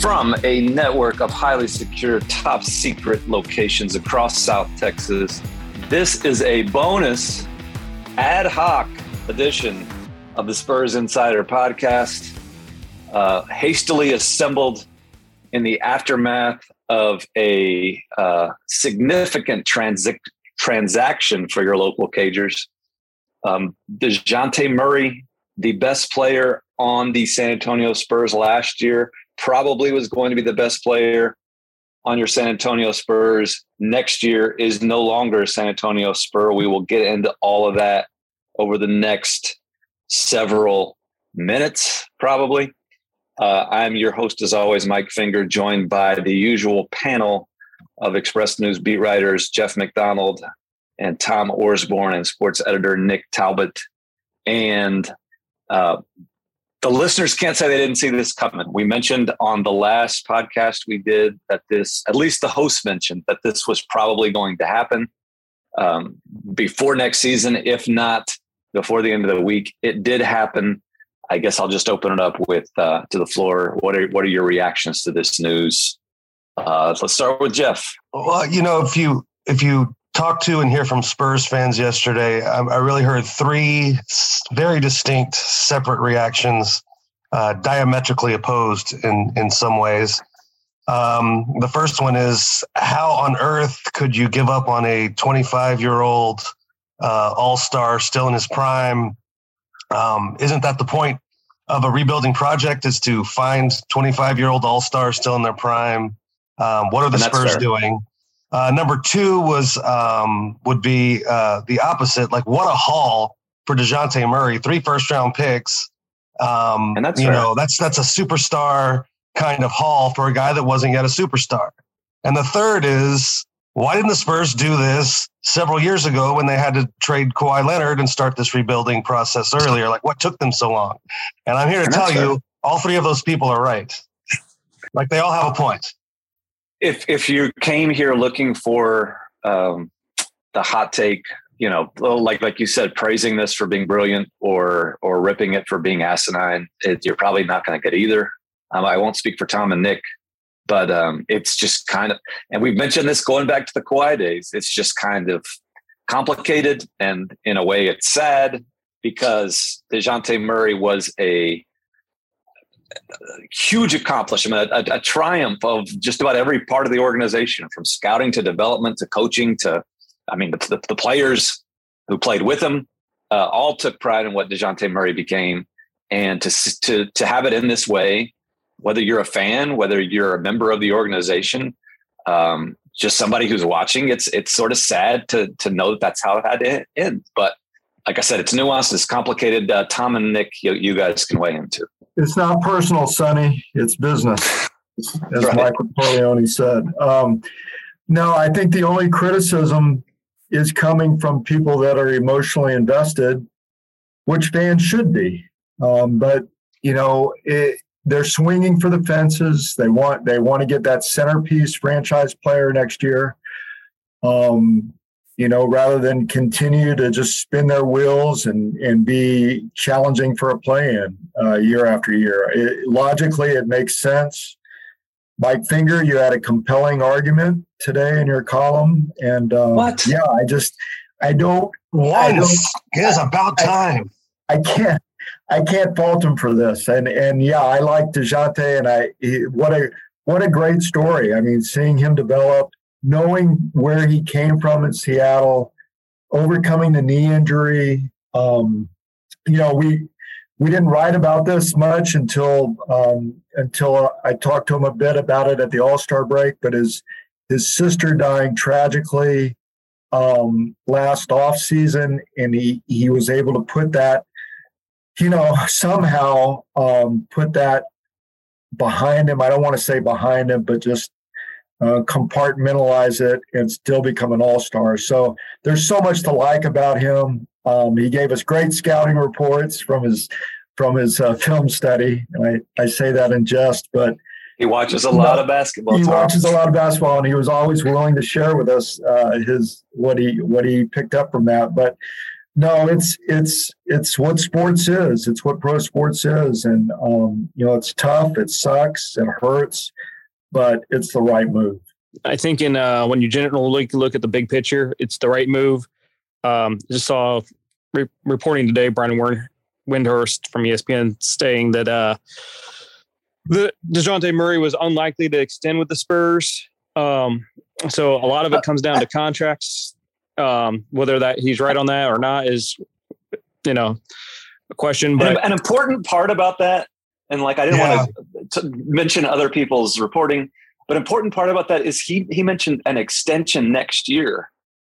from a network of highly secure, top secret locations across South Texas. This is a bonus ad hoc edition of the Spurs Insider podcast, uh, hastily assembled in the aftermath of a uh, significant transi- transaction for your local Cagers. Um, DeJounte Murray, the best player on the San Antonio Spurs last year, probably was going to be the best player on your San Antonio Spurs next year is no longer San Antonio Spur. We will get into all of that over the next several minutes, probably. Uh, I'm your host, as always, Mike Finger, joined by the usual panel of Express News beat writers Jeff McDonald and Tom Orsborn and sports editor Nick Talbot. And uh, the listeners can't say they didn't see this coming. We mentioned on the last podcast we did that this, at least the host mentioned that this was probably going to happen um, before next season, if not before the end of the week. It did happen. I guess I'll just open it up with uh, to the floor. What are what are your reactions to this news? Uh, let's start with Jeff. Well, you know, if you if you talk to and hear from Spurs fans yesterday, I, I really heard three very distinct, separate reactions, uh, diametrically opposed in in some ways. Um, the first one is how on earth could you give up on a 25 year old uh, all star still in his prime? Um, isn't that the point of a rebuilding project? Is to find 25 year old all stars still in their prime? Um, what are the Spurs fair. doing? Uh, number two was um, would be uh, the opposite. Like what a haul for Dejounte Murray, three first round picks. Um, and that's you fair. know that's that's a superstar kind of haul for a guy that wasn't yet a superstar. And the third is why didn't the Spurs do this several years ago when they had to trade Kawhi Leonard and start this rebuilding process earlier? Like what took them so long? And I'm here to and tell you, all three of those people are right. Like they all have a point if if you came here looking for um, the hot take, you know, like like you said, praising this for being brilliant or or ripping it for being asinine, it, you're probably not going to get either. Um, I won't speak for Tom and Nick, but um, it's just kind of, and we've mentioned this going back to the Kawhi days. It's just kind of complicated, and in a way, it's sad because Dejounte Murray was a huge accomplishment, a, a, triumph of just about every part of the organization, from scouting to development to coaching to, I mean, the, the, the players who played with him uh, all took pride in what Dejounte Murray became, and to to to have it in this way, whether you're a fan, whether you're a member of the organization, um, just somebody who's watching, it's it's sort of sad to to know that that's how it had to end, but. Like I said, it's nuanced, it's complicated. Uh, Tom and Nick, you, you guys can weigh in too. It's not personal, Sonny. It's business, as right. Michael Corleone said. Um, no, I think the only criticism is coming from people that are emotionally invested, which fans should be. Um, but you know, it, they're swinging for the fences. They want they want to get that centerpiece franchise player next year. Um, you know, rather than continue to just spin their wheels and, and be challenging for a play in uh, year after year. It, logically, it makes sense. Mike Finger, you had a compelling argument today in your column. And uh, what? yeah, I just, I don't. Yes, it is about time. I, I can't. I can't fault him for this, and and yeah, I like Dejounte, and I he, what a what a great story. I mean, seeing him develop, knowing where he came from in Seattle, overcoming the knee injury. Um, you know, we we didn't write about this much until um, until I talked to him a bit about it at the All Star break. But his his sister dying tragically um, last off season, and he he was able to put that, you know, somehow um, put that behind him. I don't want to say behind him, but just uh, compartmentalize it and still become an all star. So there's so much to like about him. Um, he gave us great scouting reports from his from his uh, film study, and I, I say that in jest, but he watches a lot of basketball. He watches a lot of basketball, and he was always willing to share with us uh, his what he what he picked up from that. But no, it's it's it's what sports is. It's what pro sports is, and um, you know, it's tough. It sucks. It hurts, but it's the right move. I think in uh, when you generally look, at the big picture, it's the right move. Um, just saw re- reporting today, Brian Windhorst from ESPN saying that uh, the Dejounte Murray was unlikely to extend with the Spurs. Um, so a lot of it comes down to contracts. Um, whether that he's right on that or not is, you know, a question. But an, an important part about that, and like I didn't yeah. want to, mention other people's reporting, but important part about that is he he mentioned an extension next year,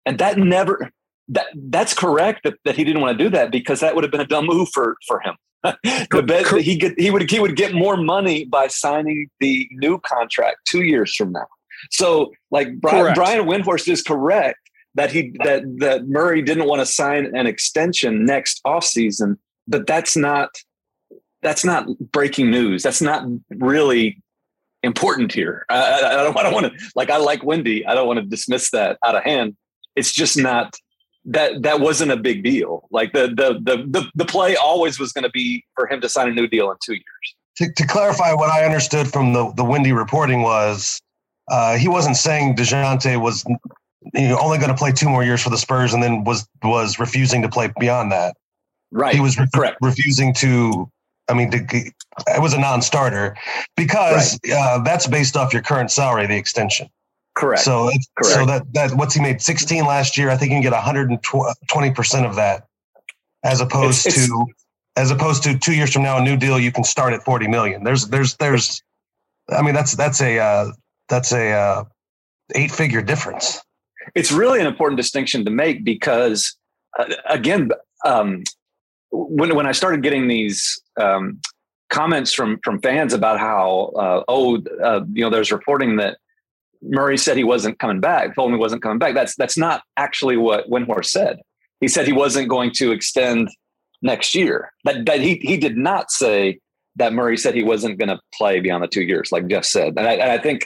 and that never that that's correct that, that he didn't want to do that because that would have been a dumb move for for him. the bet he he would he would get more money by signing the new contract two years from now. So like Brian, Brian Windhorst is correct that he that that Murray didn't want to sign an extension next offseason, but that's not that's not breaking news. That's not really important here. I, I don't, I don't want to like I like Wendy. I don't want to dismiss that out of hand. It's just not that that wasn't a big deal. Like the the the the, the play always was going to be for him to sign a new deal in two years. To, to clarify, what I understood from the the Wendy reporting was uh, he wasn't saying Dejounte was you know, only going to play two more years for the Spurs and then was was refusing to play beyond that. Right. He was re- correct refusing to. I mean, to, it was a non-starter because right. uh, that's based off your current salary, the extension. Correct. So, correct. so that that what's he made 16 last year? I think you can get 120 percent of that, as opposed it's, it's, to as opposed to two years from now, a new deal you can start at 40 million. There's there's there's, I mean that's that's a uh, that's a uh, eight figure difference. It's really an important distinction to make because, uh, again, um, when when I started getting these um, comments from from fans about how uh, oh uh, you know there's reporting that Murray said he wasn't coming back, told him he wasn't coming back. That's that's not actually what Windhorst said. He said he wasn't going to extend next year. That, that he he did not say that Murray said he wasn't going to play beyond the two years, like Jeff said. And I, and I think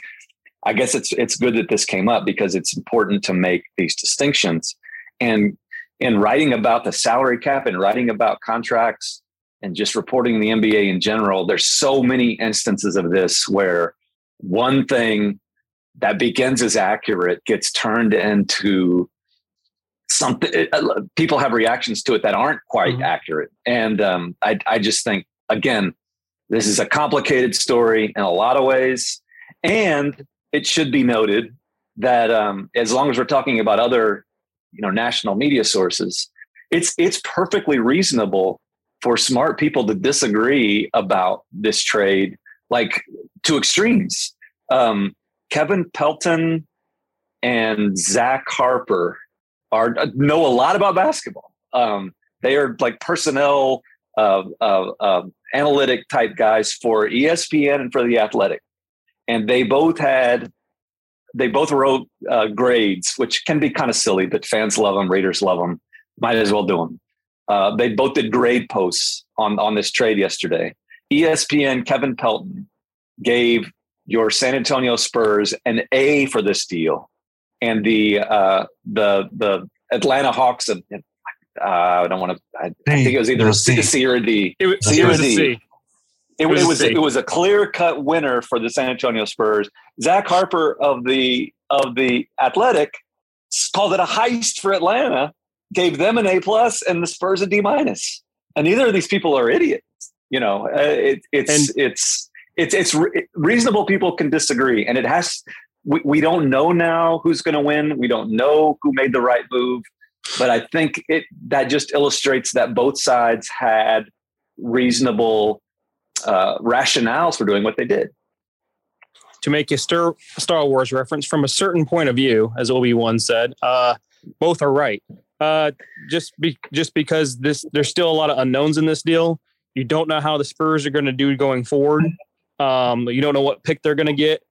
I guess it's it's good that this came up because it's important to make these distinctions. And in writing about the salary cap and writing about contracts and just reporting the NBA in general, there's so many instances of this where one thing that begins as accurate gets turned into something. Uh, people have reactions to it that aren't quite mm-hmm. accurate, and um, I, I just think again, this is a complicated story in a lot of ways, and it should be noted that um, as long as we're talking about other, you know, national media sources, it's it's perfectly reasonable for smart people to disagree about this trade, like to extremes. Um, Kevin Pelton and Zach Harper are know a lot about basketball. Um, they are like personnel uh, uh, uh, analytic type guys for ESPN and for the Athletic and they both had they both wrote uh, grades, which can be kind of silly, but fans love them, Raiders love them. Might as well do them. Uh, they both did grade posts on on this trade yesterday. ESPN Kevin Pelton gave your San Antonio Spurs an A for this deal, and the uh, the the Atlanta Hawks. Uh, I don't want to. I, I, think it was either a C, C or a D. It was, C it was a C. It, it, was, it was it was a clear cut winner for the San Antonio Spurs. Zach Harper of the of the Athletic called it a heist for Atlanta, gave them an A plus, and the Spurs a D minus. And neither of these people are idiots. You know, uh, it, it's and, it's it's it's re- reasonable. People can disagree, and it has. We, we don't know now who's going to win. We don't know who made the right move, but I think it that just illustrates that both sides had reasonable uh, rationales for doing what they did. To make a Star, Wars reference from a certain point of view, as Obi Wan said, uh, both are right. Uh, just be, just because this there's still a lot of unknowns in this deal. You don't know how the Spurs are going to do going forward. Um, you don't know what pick they're going to get.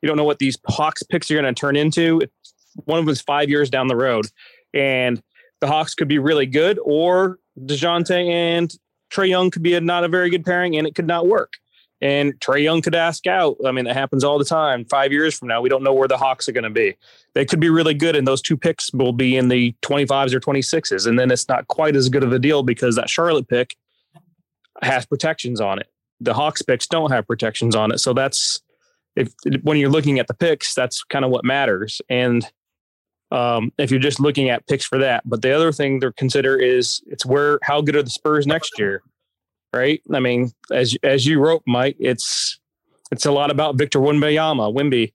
You don't know what these Hawks picks are going to turn into. One of them is five years down the road, and the Hawks could be really good, or Dejounte and Trae Young could be a, not a very good pairing and it could not work. And Trae Young could ask out. I mean, that happens all the time. Five years from now, we don't know where the Hawks are going to be. They could be really good, and those two picks will be in the 25s or 26s. And then it's not quite as good of a deal because that Charlotte pick has protections on it. The Hawks picks don't have protections on it. So that's if when you're looking at the picks, that's kind of what matters. And um, if you're just looking at picks for that, but the other thing to consider is it's where how good are the Spurs next year, right? I mean, as as you wrote, Mike, it's it's a lot about Victor Wembanyama, Wemby,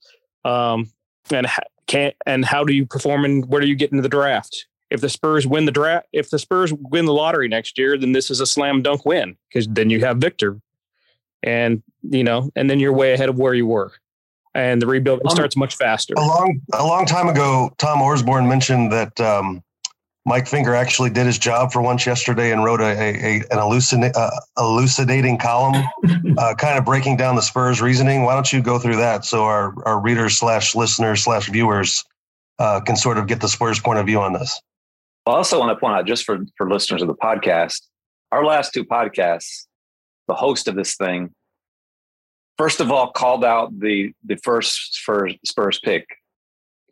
um, and can and how do you perform and where do you get into the draft? If the Spurs win the draft, if the Spurs win the lottery next year, then this is a slam dunk win because then you have Victor, and you know, and then you're way ahead of where you were and the rebuilding um, starts much faster. A long, a long time ago, Tom Orsborn mentioned that um, Mike Finger actually did his job for once yesterday and wrote a, a, an elucid, uh, elucidating column, uh, kind of breaking down the Spurs reasoning. Why don't you go through that so our, our readers slash listeners slash viewers uh, can sort of get the Spurs point of view on this? I also want to point out, just for, for listeners of the podcast, our last two podcasts, the host of this thing first of all called out the the first Spurs, Spurs pick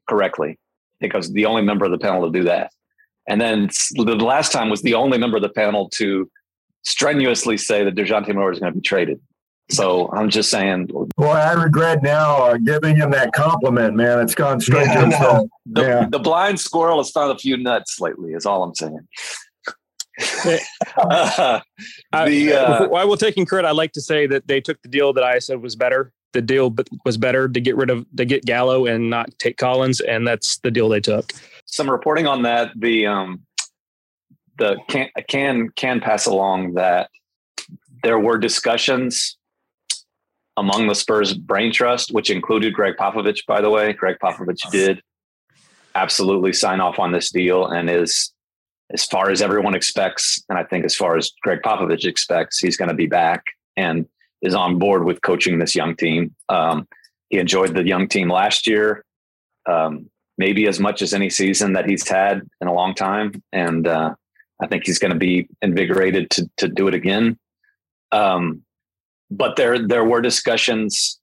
correctly because the only member of the panel to do that. And then the last time was the only member of the panel to strenuously say that Dejounte Murray is going to be traded. So I'm just saying. Boy, I regret now uh, giving him that compliment, man. It's gone straight yeah, to. The, yeah. the blind squirrel has found a few nuts lately, is all I'm saying. uh, the, uh, I will taking credit. I like to say that they took the deal that I said was better. The deal was better to get rid of to get Gallo and not take Collins, and that's the deal they took. Some reporting on that. The um, the can can can pass along that there were discussions among the Spurs brain trust, which included Gregg Popovich. By the way, Gregg Popovich did absolutely sign off on this deal and is as far as everyone expects, and I think as far as Gregg Popovich expects, he's going to be back and is on board with coaching this young team. Um, he enjoyed the young team last year, um, maybe as much as any season that he's had in a long time, and uh, I think he's going to be invigorated to to do it again. Um, but there there were discussions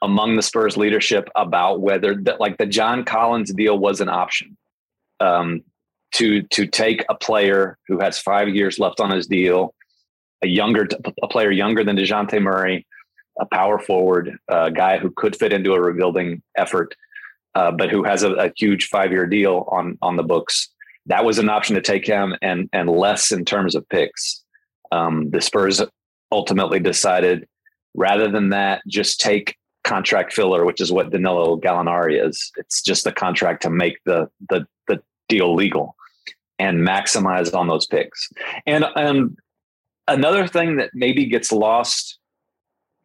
among the Spurs leadership about whether that like the John Collins deal was an option. Um, to to take a player who has five years left on his deal, a younger a player younger than Dejounte Murray, a power forward, a guy who could fit into a rebuilding effort, uh, but who has a, a huge five year deal on on the books. That was an option to take him, and and less in terms of picks. Um, the Spurs ultimately decided rather than that, just take contract filler, which is what Danilo Gallinari is. It's just a contract to make the the the deal legal and maximize on those picks. And and another thing that maybe gets lost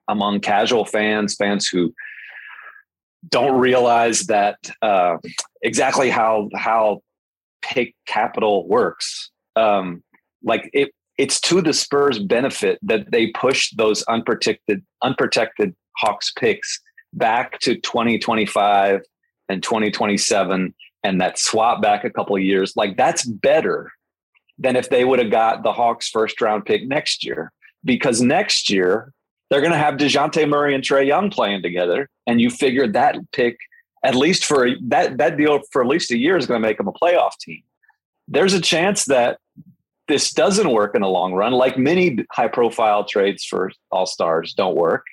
among casual fans, fans who don't realize that uh, exactly how how pick capital works. Um, like it, it's to the Spurs' benefit that they push those unprotected unprotected Hawks picks back to 2025 and 2027 and that swap back a couple of years, like that's better than if they would have got the Hawks first round pick next year. Because next year they're going to have DeJounte Murray and Trae Young playing together. And you figure that pick, at least for that, that deal for at least a year, is going to make them a playoff team. There's a chance that this doesn't work in the long run, like many high profile trades for all stars don't work,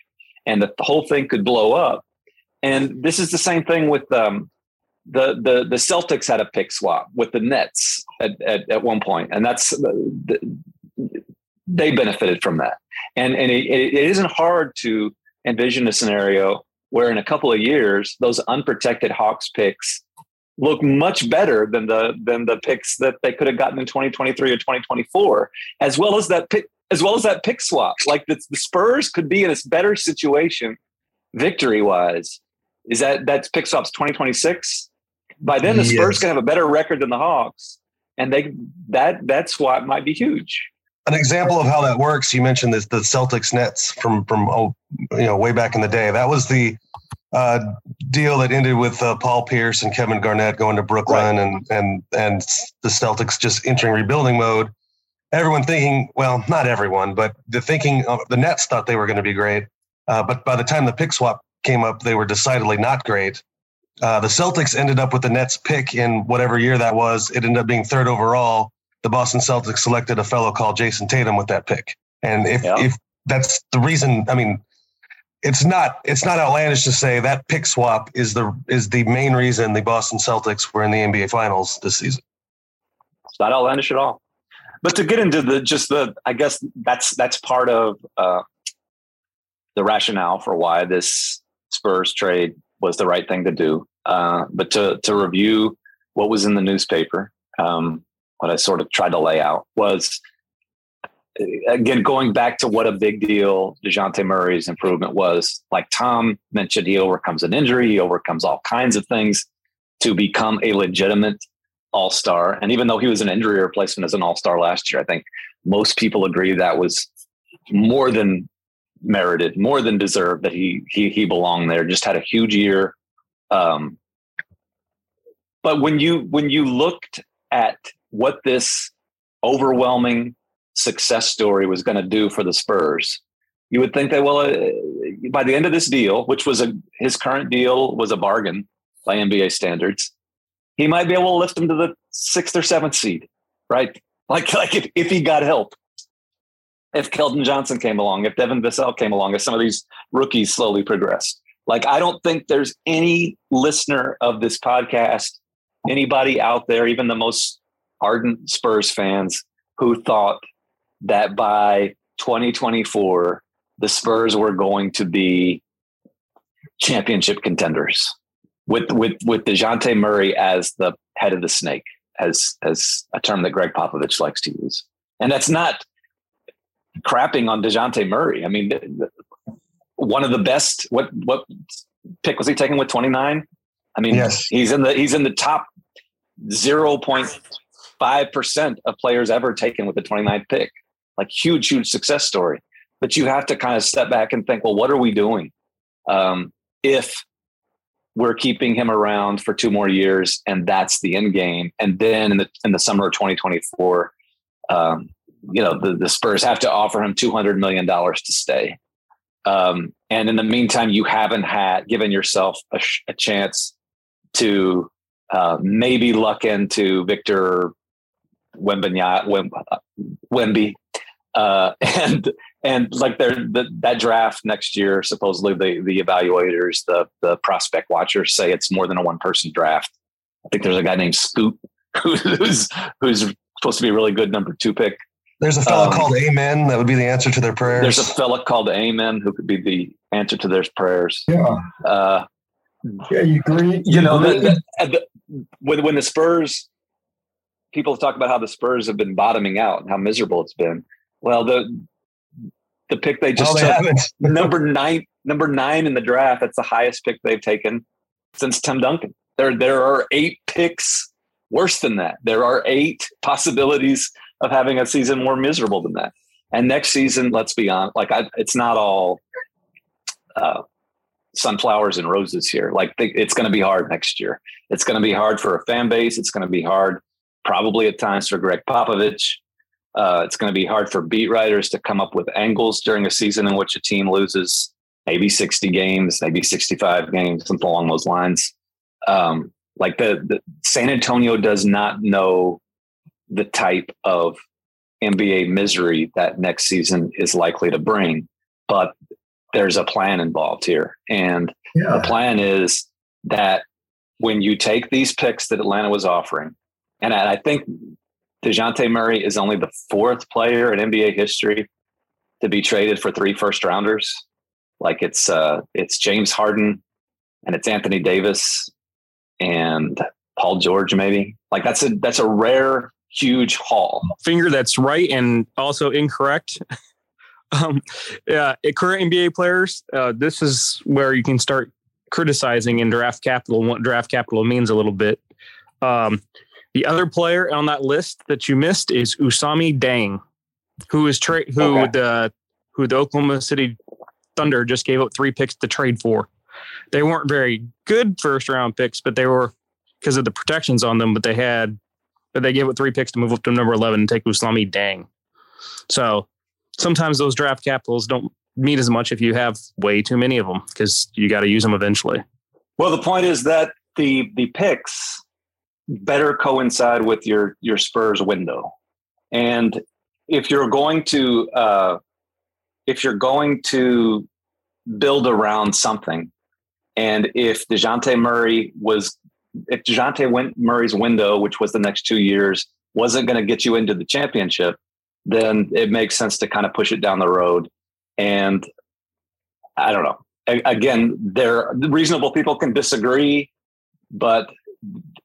and that the whole thing could blow up. And this is the same thing with um, the the the Celtics had a pick swap with the Nets at at, at one point, and that's uh, the, they benefited from that. And and it, it isn't hard to envision a scenario where in a couple of years those unprotected Hawks picks look much better than the than the picks that they could have gotten in 2023 or 2024, as well as that pick as well as that pick swap. Like the, the Spurs could be in a better situation victory wise. Is that that's pick swaps 2026? By then, the Spurs can have a better record than the Hawks, and they that that's why might be huge. An example of how that works. You mentioned this the Celtics Nets from from oh you know way back in the day. That was the uh, deal that ended with uh, Paul Pierce and Kevin Garnett going to Brooklyn, right. and and and the Celtics just entering rebuilding mode. everyone thinking, well, not everyone, but the thinking of the Nets thought they were going to be great. Uh, but by the time the pick swap came up, they were decidedly not great. Uh, the Celtics ended up with the Nets pick in whatever year that was. It ended up being third overall. The Boston Celtics selected a fellow called Jayson Tatum with that pick. And if, yeah. if that's the reason, I mean, it's not it's not outlandish to say that pick swap is the is the main reason the Boston Celtics were in the NBA Finals this season. It's not outlandish at all. But to get into the just the, I guess that's that's part of uh, the rationale for why this Spurs trade was the right thing to do. Uh, but to to review what was in the newspaper, um, what I sort of tried to lay out was again, going back to what a big deal DeJounte Murray's improvement was, like Tom mentioned, he overcomes an injury, he overcomes all kinds of things to become a legitimate all star. And even though he was an injury replacement as an all star last year, I think most people agree that was more than merited, more than deserved that he he he belonged there. Just had a huge year. Um, but when you when you looked at what this overwhelming success story was going to do for the Spurs. You would think that well, uh, by the end of this deal, which was a his current deal was a bargain by NBA standards, he might be able to lift him to the sixth or seventh seed, right? Like like if, if he got help, if Keldon Johnson came along, if Devin Vassell came along, if some of these rookies slowly progressed. Like I don't think there's any listener of this podcast, anybody out there, even the most ardent Spurs fans, who thought that by 2024, the Spurs were going to be championship contenders with with with Dejounte Murray as the head of the snake, as as a term that Gregg Popovich likes to use. And that's not crapping on Dejounte Murray. I mean, one of the best. What what pick was he taking with 29? I mean, yes. he's in the he's in the top 0.5 percent of players ever taken with the 29th pick like huge, huge success story. But you have to kind of step back and think, well, what are we doing um, if we're keeping him around for two more years and that's the end game? And then in the in the summer of 2024, um, you know, the, the Spurs have to offer him 200 million dollars to stay. Um, and in the meantime, you haven't had given yourself a, sh- a chance to uh, maybe luck into Victor Wembanyama, Wemby, uh, and and like the, that draft next year, supposedly the the evaluators, the the prospect watchers say it's more than a one person draft. I think there's a guy named Scoot who's who's supposed to be a really good number two pick. There's a fellow um, called Amen that would be the answer to their prayers. There's a fellow called Amen who could be the answer to their prayers. Yeah. Uh, yeah, you agree. You, you know, the, the, the, when when the Spurs people talk about how the Spurs have been bottoming out and how miserable it's been. Well, the the pick they just oh, took, number nine, number nine in the draft. That's the highest pick they've taken since Tim Duncan. There, there are eight picks worse than that. There are eight possibilities of having a season more miserable than that. And next season, let's be honest, like I, it's not all uh, sunflowers and roses here. Like it's going to be hard next year. It's going to be hard for a fan base. It's going to be hard, probably at times for Gregg Popovich. Uh, it's going to be hard for beat writers to come up with angles during a season in which a team loses maybe 60 games, maybe 65 games, something along those lines. Um, like the, the San Antonio does not know the type of NBA misery that next season is likely to bring, but there's a plan involved here. And yeah. the plan is that when you take these picks that Atlanta was offering, and I think DeJounte Murray is only the fourth player in NBA history to be traded for three first rounders. Like it's uh it's James Harden and it's Anthony Davis and Paul George, maybe. Like that's a that's a rare, huge haul. Finger that's right and also incorrect. um yeah, current NBA players, uh, this is where you can start criticizing in draft capital and what draft capital means a little bit. Um the other player on that list that you missed is Ousmane Dieng, who is tra- who okay. the who the Oklahoma City Thunder just gave up three picks to trade for. They weren't very good first round picks, but they were because of the protections on them. But they had, but they gave up three picks to move up to number eleven and take Ousmane Dieng. So sometimes those draft capitals don't mean as much if you have way too many of them because you got to use them eventually. Well, the point is that the the picks better coincide with your your Spurs window, and if you're going to uh, if you're going to build around something, and if Dejounte Murray was if Dejounte went Murray's window, which was the next two years, wasn't going to get you into the championship, then it makes sense to kind of push it down the road. And I don't know. again, there reasonable people can disagree, but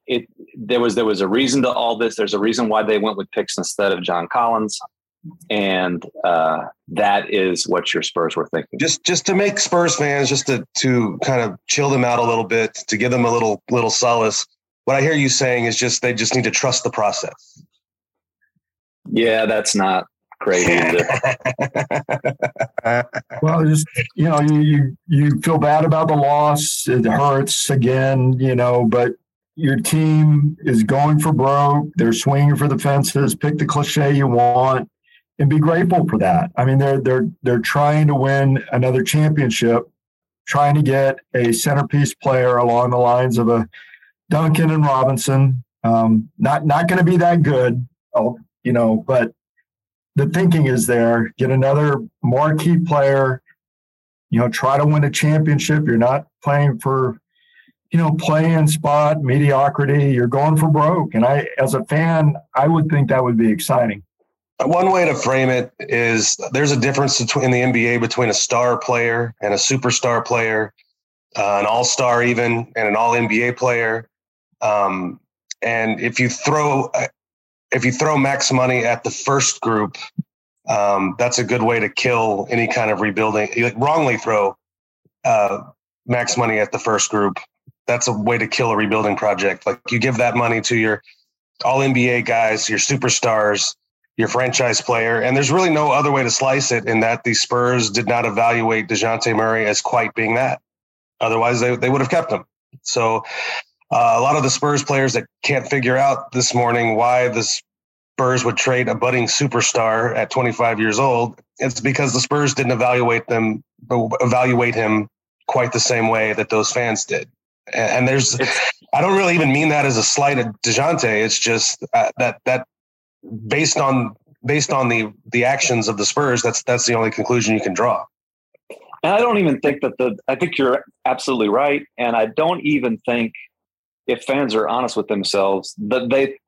it there was there was a reason to all this. There's a reason why they went with picks instead of John Collins, and uh, that is what your Spurs were thinking. Just just to make Spurs fans, just to to kind of chill them out a little bit, to give them a little little solace. What I hear you saying is just they just need to trust the process. Yeah, that's not great well, just you know, you, you you feel bad about the loss. It hurts again, you know, but your team is going for broke. They're swinging for the fences. Pick the cliche you want, and be grateful for that. I mean, they're they're they're trying to win another championship, trying to get a centerpiece player along the lines of a Duncan and Robinson. Um, not not going to be that good, oh, you know, but the thinking is there. Get another marquee player. You know, try to win a championship. You're not playing for, you know, playing spot mediocrity. You're going for broke. And I, as a fan, I would think that would be exciting. One way to frame it is there's a difference between the NBA between a star player and a superstar player, uh, an all star even, and an all NBA player. Um, and if you throw if you throw max money at the first group, um, that's a good way to kill any kind of rebuilding. You wrongly throw uh, max money at the first group. That's a way to kill a rebuilding project. Like you give that money to your all NBA guys, your superstars, your franchise player. And there's really no other way to slice it in that the Spurs did not evaluate DeJounte Murray as quite being that. Otherwise, they, they would have kept him. So uh, a lot of the Spurs players that can't figure out this morning why the Spurs would trade a budding superstar at 25 years old, it's because the Spurs didn't evaluate them, evaluate him quite the same way that those fans did. And there's, I don't really even mean that as a slight at Dejounte. It's just uh, that that based on based on the the actions of the Spurs, that's that's the only conclusion you can draw. And I don't even think that the. I think you're absolutely right, and I don't even think if fans are honest with themselves, that they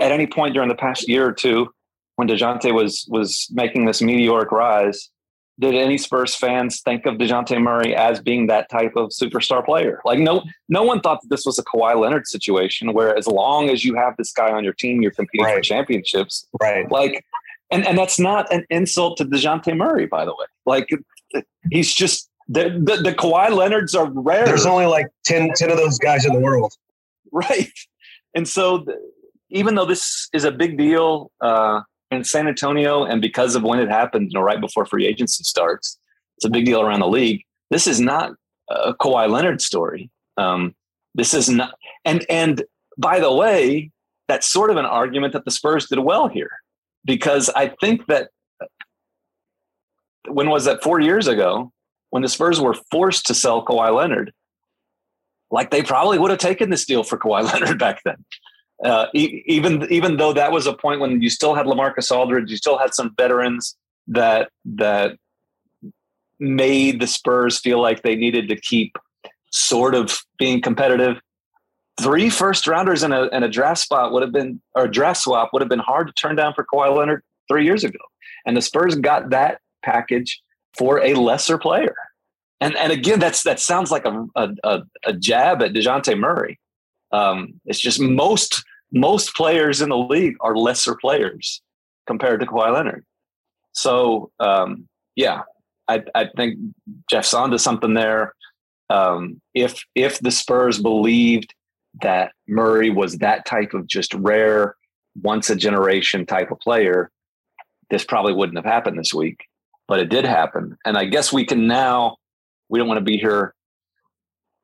at any point during the past year or two, when Dejounte was was making this meteoric rise, did any Spurs fans think of Dejounte Murray as being that type of superstar player? Like no no one thought that this was a Kawhi Leonard situation where as long as you have this guy on your team, you're competing right. for championships. Right. Like and and that's not an insult to Dejounte Murray, by the way. Like he's just the, the, the Kawhi Leonards are rare. There's only like 10, 10 of those guys in the world. Right. And so the, even though this is a big deal uh, in San Antonio and because of when it happened, you know, right before free agency starts, it's a big deal around the league. This is not a Kawhi Leonard story. Um, this is not, and, and by the way, that's sort of an argument that the Spurs did well here because I think that when was that four years ago? when the Spurs were forced to sell Kawhi Leonard, like they probably would have taken this deal for Kawhi Leonard back then. Uh, e- even even though that was a point when you still had LaMarcus Aldridge, you still had some veterans that that made the Spurs feel like they needed to keep sort of being competitive. Three first rounders in a, and a draft spot would have been, or draft swap would have been hard to turn down for Kawhi Leonard three years ago. And the Spurs got that package for a lesser player. And and again, that's that sounds like a a, a jab at Dejounte Murray. Um, it's just most most players in the league are lesser players compared to Kawhi Leonard. So um, yeah, I, I think Jeff's onto something there. Um, if if the Spurs believed that Murray was that type of just rare, once a generation type of player, this probably wouldn't have happened this week but it did happen. And I guess we can now, we don't want to be here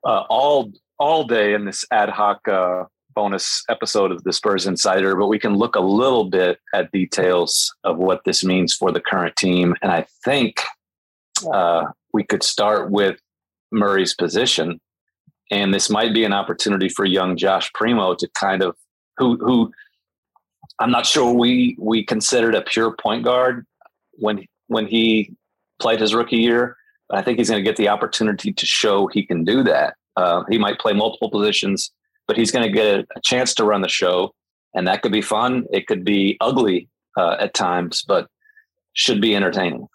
uh, all all day in this ad hoc uh, bonus episode of the Spurs Insider, but we can look a little bit at details of what this means for the current team. And I think uh, we could start with Murray's position. And this might be an opportunity for young Josh Primo to kind of who who I'm not sure we we considered a pure point guard when when he played his rookie year. But I think he's going to get the opportunity to show he can do that. Uh, he might play multiple positions, but he's going to get a chance to run the show, and that could be fun. It could be ugly uh, at times, but should be entertaining.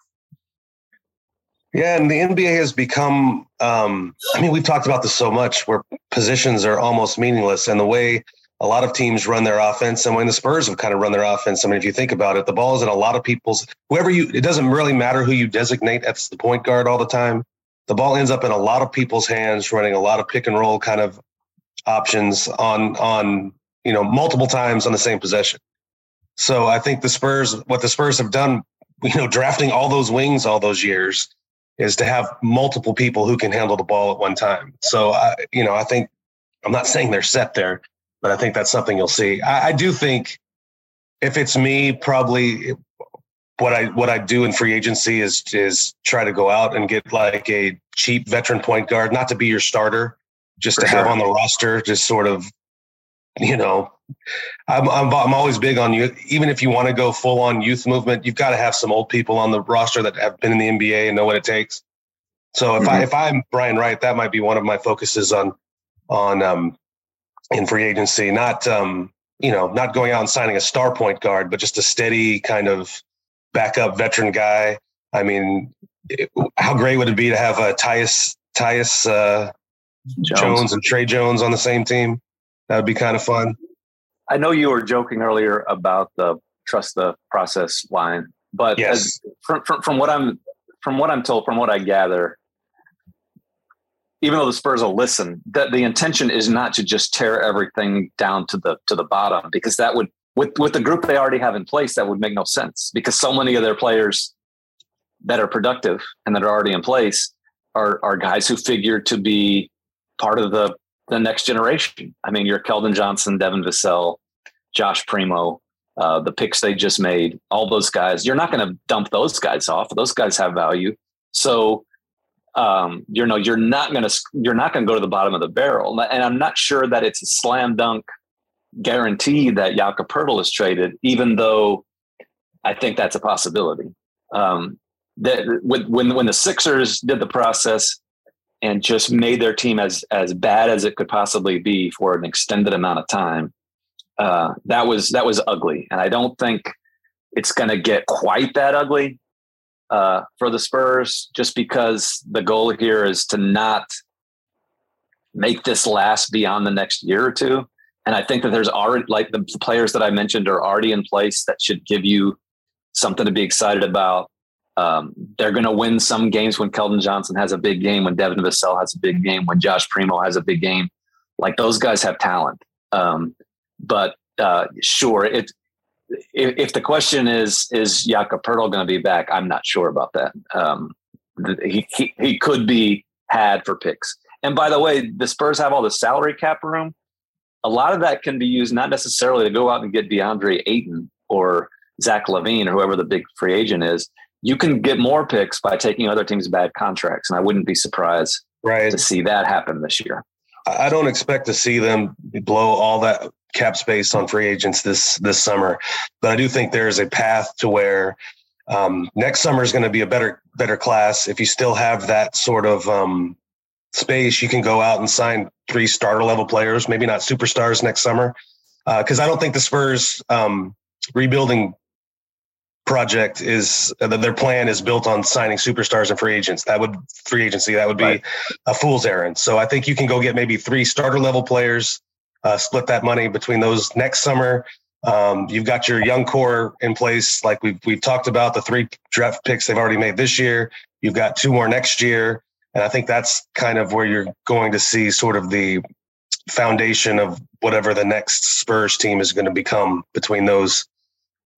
Yeah, and the NBA has become. Um, I mean, we've talked about this so much, where positions are almost meaningless, and the way a lot of teams run their offense, and when the Spurs have kind of run their offense, I mean, if you think about it, the ball is in a lot of people's. Whoever you, it doesn't really matter who you designate as the point guard all the time. The ball ends up in a lot of people's hands, running a lot of pick and roll kind of options on on you know multiple times on the same possession. So I think the Spurs, what the Spurs have done, you know, drafting all those wings all those years, is to have multiple people who can handle the ball at one time. So I, you know, I think I'm not saying they're set there, but I think that's something you'll see. I, I do think if it's me, probably what I what I do in free agency is is try to go out and get like a cheap veteran point guard, not to be your starter, just For to sure. have on the roster, just sort of, you know, I'm I'm I'm always big on you. Even if you want to go full on youth movement, you've got to have some old people on the roster that have been in the NBA and know what it takes. So if mm-hmm. I if I'm Brian Wright, that might be one of my focuses on on um, in free agency. Not um, you know, not going out and signing a star point guard, but just a steady kind of backup veteran guy. I mean, it, how great would it be to have a Tyus Tyus uh, Jones. Jones and Tre Jones on the same team? That would be kind of fun. I know you were joking earlier about the trust the process line, but yes. as, from, from, from what I'm from what I'm told, from what I gather, even though the Spurs will listen, that the intention is not to just tear everything down to the to the bottom because that would with with the group they already have in place that would make no sense because so many of their players that are productive and that are already in place are are guys who figure to be part of the the next generation. I mean, you're Keldon Johnson, Devin Vassell, Josh Primo, uh, the picks they just made, all those guys. You're not going to dump those guys off. Those guys have value. So um, you know you're not going to you're not going to go to the bottom of the barrel and i'm not sure that it's a slam dunk guarantee that Jakob Poeltl is traded even though i think that's a possibility um, that when when the sixers did the process and just made their team as as bad as it could possibly be for an extended amount of time uh, that was that was ugly and i don't think it's going to get quite that ugly uh, for the Spurs, just because the goal here is to not make this last beyond the next year or two. And I think that there's already like the players that I mentioned are already in place that should give you something to be excited about. Um, they're going to win some games when Keldon Johnson has a big game, when Devin Vassell has a big game, when Josh Primo has a big game. Like those guys have talent. Um, but uh, sure, it if, if, the question is is Jakob Poeltl going to be back, I'm not sure about that. Um, he, he he could be had for picks. And by the way, the Spurs have all the salary cap room. A lot of that can be used not necessarily to go out and get DeAndre Ayton or Zach LaVine or whoever the big free agent is. You can get more picks by taking other teams' bad contracts, and I wouldn't be surprised right. to see that happen this year. I don't expect to see them blow all that cap space on free agents this this summer. But I do think there is a path to where um, next summer is going to be a better better class. If you still have that sort of um, space, you can go out and sign three starter level players, maybe not superstars next summer, because uh, I don't think the Spurs um, rebuilding project is uh, their plan is built on signing superstars and free agents. That would free agency that would be right. a fool's errand. So I think you can go get maybe three starter level players uh, split that money between those next summer. Um, you've got your young core in place, like we've we've talked about the three draft picks they've already made this year. You've got two more next year, and I think that's kind of where you're going to see sort of the foundation of whatever the next Spurs team is going to become between those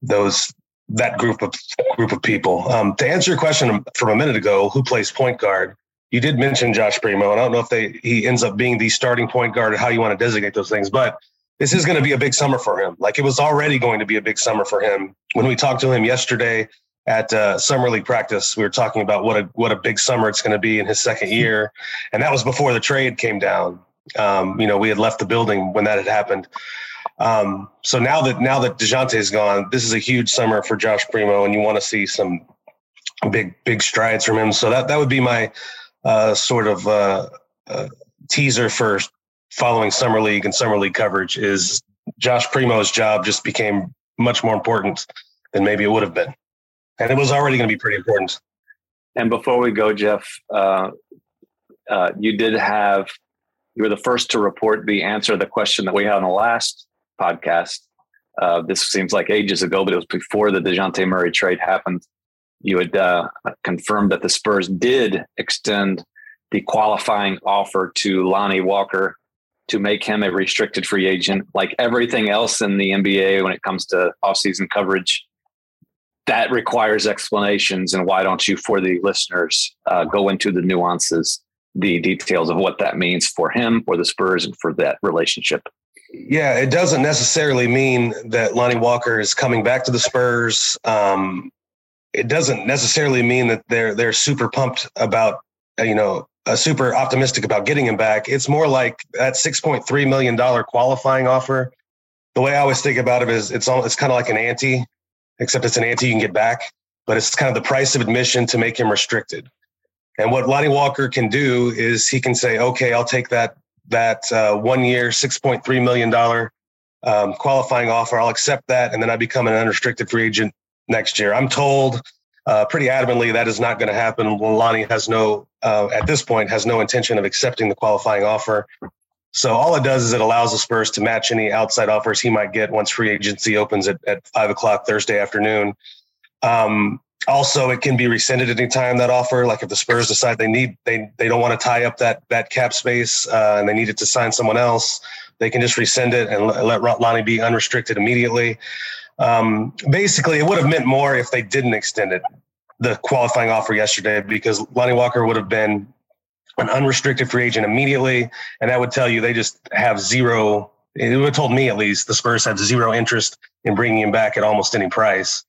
those that group of group of people. Um, to answer your question from a minute ago, who plays point guard? you did mention Josh Primo, and I don't know if they he ends up being the starting point guard or how you want to designate those things, but this is going to be a big summer for him. Like it was already going to be a big summer for him. When we talked to him yesterday at uh, summer league practice, we were talking about what a what a big summer it's going to be in his second year, and that was before the trade came down. Um, you know, we had left the building when that had happened. Um, so now that now that Dejounte is gone, this is a huge summer for Josh Primo, and you want to see some big big strides from him. So that that would be my uh, sort of uh, uh, teaser for following summer league and summer league coverage is Josh Primo's job just became much more important than maybe it would have been, and it was already going to be pretty important. And before we go, Jeff, uh, uh, you did have you were the first to report the answer to the question that we had on the last podcast. Uh, this seems like ages ago, but it was before the Dejounte Murray trade happened. You had uh, confirmed that the Spurs did extend the qualifying offer to Lonnie Walker to make him a restricted free agent. Like everything else in the NBA when it comes to offseason coverage, that requires explanations. And why don't you, for the listeners, uh, go into the nuances, the details of what that means for him, for the Spurs, and for that relationship? Yeah, it doesn't necessarily mean that Lonnie Walker is coming back to the Spurs. Um, it doesn't necessarily mean that they're they're super pumped about you know uh, super optimistic about getting him back. It's more like that six point three million dollar qualifying offer. The way I always think about it is it's all it's kind of like an ante, except it's an ante you can get back, but it's kind of the price of admission to make him restricted. And what Lonnie Walker can do is he can say, okay, I'll take that that uh, one year, six point three million dollar um, qualifying offer. I'll accept that, and then I become an unrestricted free agent next year. I'm told uh, pretty adamantly that is not going to happen. Lonnie has no, uh, at this point, has no intention of accepting the qualifying offer. So all it does is it allows the Spurs to match any outside offers he might get once free agency opens at, at five o'clock Thursday afternoon. Um, also, it can be rescinded anytime that offer. Like if the Spurs decide they need they they don't want to tie up that that cap space uh, and they need it to sign someone else, they can just rescind it and let, let Lonnie be unrestricted immediately. Um, basically, it would have meant more if they didn't extend it, the qualifying offer yesterday, because Lonnie Walker would have been an unrestricted free agent immediately, and that would tell you they just have zero. It would have told me at least the Spurs have zero interest in bringing him back at almost any price.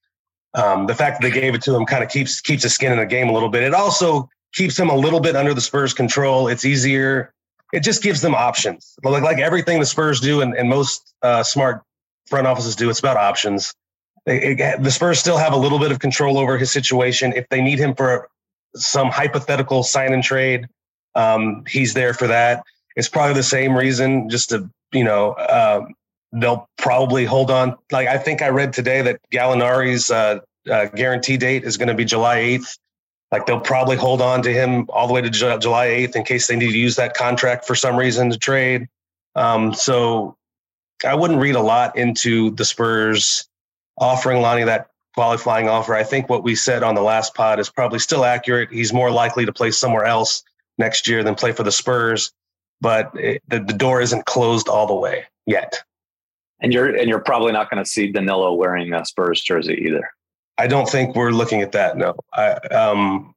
Um, the fact that they gave it to him kind of keeps keeps his skin in the game a little bit. It also keeps him a little bit under the Spurs' control. It's easier. It just gives them options. Like like everything the Spurs do, and, and most uh, smart front offices do. It's about options. They, it, the Spurs still have a little bit of control over his situation. If they need him for some hypothetical sign and trade, um, he's there for that. It's probably the same reason, just to you know, um, they'll probably hold on. Like I think I read today that Gallinari's uh, uh, guarantee date is going to be July eighth. Like they'll probably hold on to him all the way to July eighth in case they need to use that contract for some reason to trade. Um, so I wouldn't read a lot into the Spurs offering Lonnie that qualifying offer. I think what we said on the last pod is probably still accurate. He's more likely to play somewhere else next year than play for the Spurs, but it, the, the door isn't closed all the way yet. And you're and you're probably not going to see Danilo wearing a Spurs jersey either. I don't think we're looking at that. No. I, um,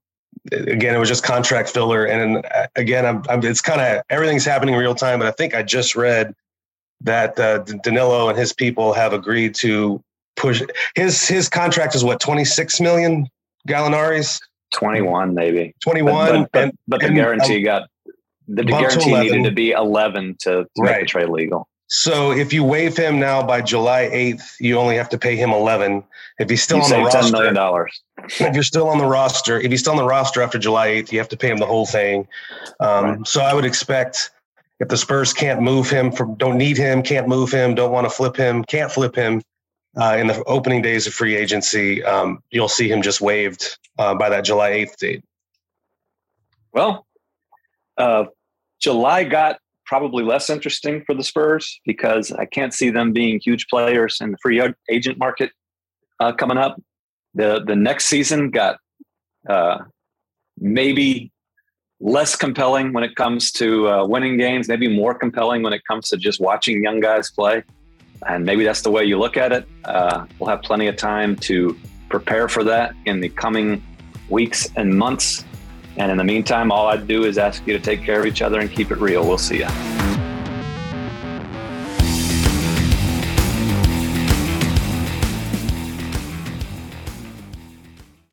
again, it was just contract filler, and again, I'm, I'm, it's kind of everything's happening real time. But I think I just read that uh, Danilo and his people have agreed to push his his contract is what 26 million Gallinari's 21 maybe 21 but, but, and, but the and, guarantee um, got the guarantee needed to be 11 to, to right. make the trade legal so if you waive him now by July 8th, you only have to pay him 11. If he's still you on the roster, $10 million. if you're still on the roster, if he's still on the roster after July 8th, you have to pay him the whole thing. Um, right. So I would expect if the Spurs can't move him, for, don't need him, can't move him, don't want to flip him, can't flip him uh, in the opening days of free agency, um, you'll see him just waived uh, by that July 8th date. Well, uh, July got probably less interesting for the Spurs because I can't see them being huge players in the free agent market uh, coming up. The the next season got uh, maybe less compelling when it comes to uh, winning games, maybe more compelling when it comes to just watching young guys play. And maybe that's the way you look at it. Uh, we'll have plenty of time to prepare for that in the coming weeks and months. And in the meantime, all I'd do is ask you to take care of each other and keep it real. We'll see you.